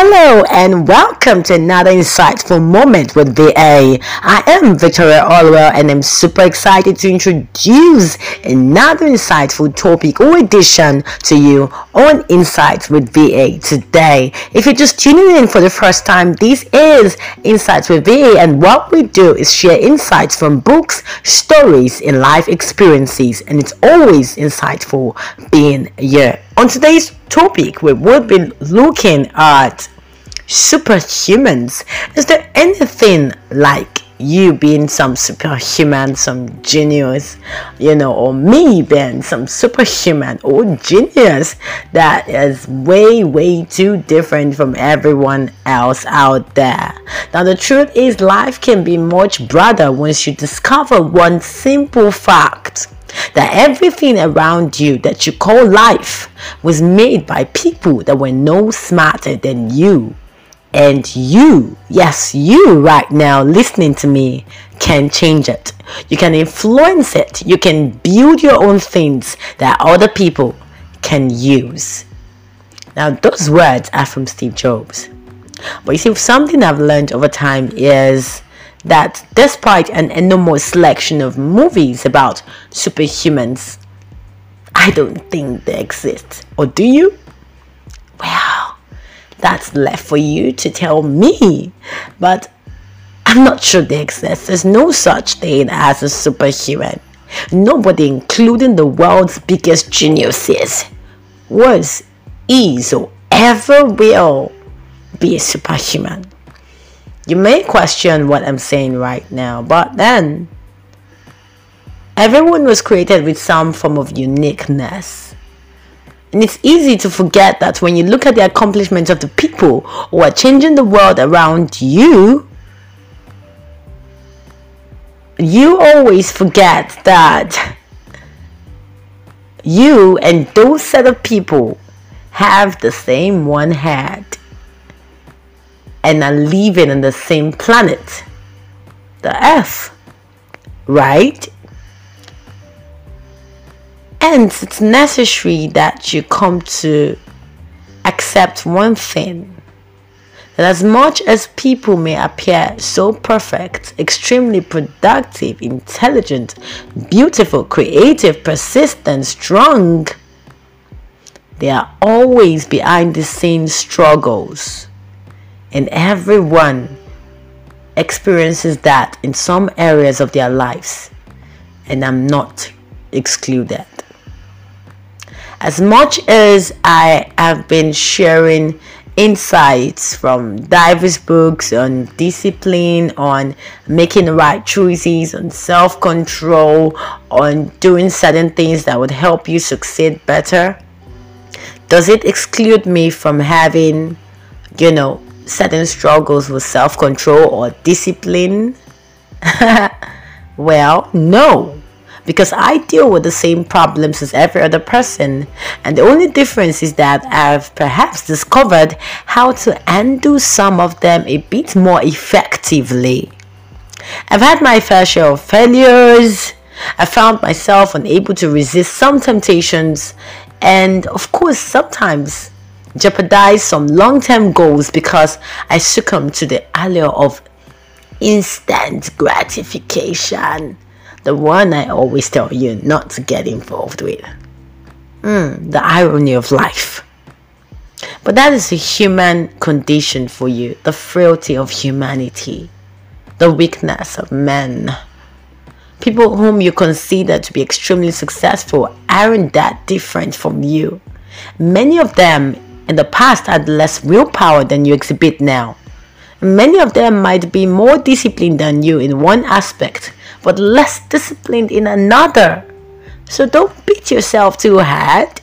Hello and welcome to another insightful moment with VA. I am Victoria Orwell and I'm super excited to introduce another insightful topic or edition to you on Insights with VA today. If you're just tuning in for the first time, this is Insights with VA and what we do is share insights from books, stories, and life experiences and it's always insightful being here. On today's topic, we will be looking at superhumans. Is there anything like you being some superhuman, some genius, you know, or me being some superhuman or genius that is way, way too different from everyone else out there. Now, the truth is, life can be much broader once you discover one simple fact that everything around you that you call life was made by people that were no smarter than you. And you, yes, you right now listening to me, can change it. You can influence it. You can build your own things that other people can use. Now, those words are from Steve Jobs. But you see, something I've learned over time is that despite an enormous selection of movies about superhumans, I don't think they exist. Or do you? Well, that's left for you to tell me. But I'm not sure they exist. There's no such thing as a superhuman. Nobody, including the world's biggest geniuses, was, is, or ever will be a superhuman. You may question what I'm saying right now, but then everyone was created with some form of uniqueness. And it's easy to forget that when you look at the accomplishments of the people who are changing the world around you, you always forget that you and those set of people have the same one head and are living on the same planet, the Earth, right? And it's necessary that you come to accept one thing that as much as people may appear so perfect, extremely productive, intelligent, beautiful, creative, persistent, strong, they are always behind the scenes struggles and everyone experiences that in some areas of their lives. And I'm not excluded. As much as I have been sharing insights from diverse books on discipline, on making the right choices, on self control, on doing certain things that would help you succeed better, does it exclude me from having, you know, certain struggles with self control or discipline? well, no, because I deal with the same problems as every other person, and the only difference is that I've perhaps discovered how to undo some of them a bit more effectively. I've had my fair share of failures. I found myself unable to resist some temptations, and of course, sometimes jeopardize some long term goals because I succumb to the allure of instant gratification. The one I always tell you not to get involved with. Mm, the irony of life. But that is a human condition for you, the frailty of humanity, the weakness of men. People whom you consider to be extremely successful aren't that different from you. Many of them in the past had less willpower than you exhibit now. Many of them might be more disciplined than you in one aspect, but less disciplined in another. So don't beat yourself too hard.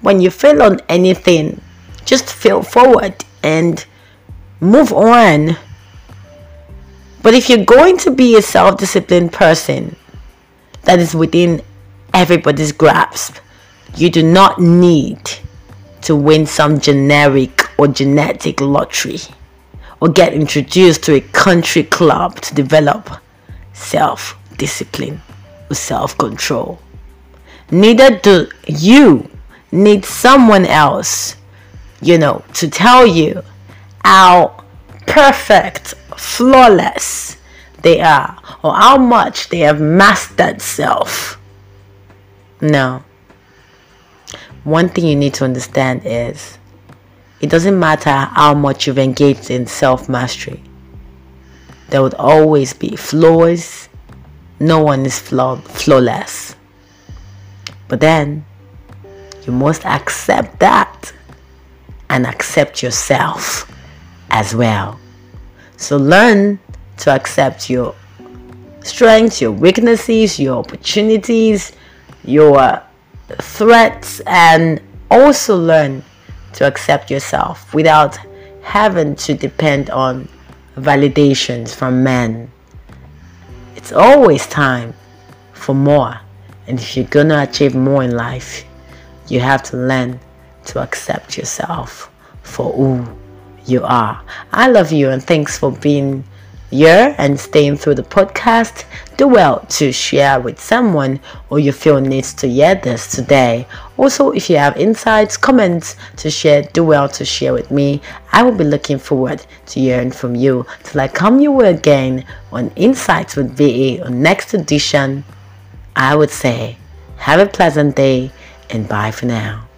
When you fail on anything, just fail forward and move on. But if you're going to be a self disciplined person that is within everybody's grasp, you do not need to win some generic or genetic lottery or get introduced to a country club to develop self discipline or self control. Neither do you need someone else, you know, to tell you how perfect, flawless they are or how much they have mastered self. No. One thing you need to understand is it doesn't matter how much you've engaged in self mastery, there would always be flaws. No one is flaw- flawless. But then you must accept that and accept yourself as well. So learn to accept your strengths, your weaknesses, your opportunities, your threats, and also learn to accept yourself without having to depend on validations from men. It's always time for more. And if you're gonna achieve more in life, you have to learn to accept yourself for who you are. I love you and thanks for being here and staying through the podcast, do well to share with someone or you feel needs to hear this today. Also, if you have insights, comments to share, do well to share with me. I will be looking forward to hearing from you till I come your way again on Insights with VA on next edition. I would say, have a pleasant day and bye for now.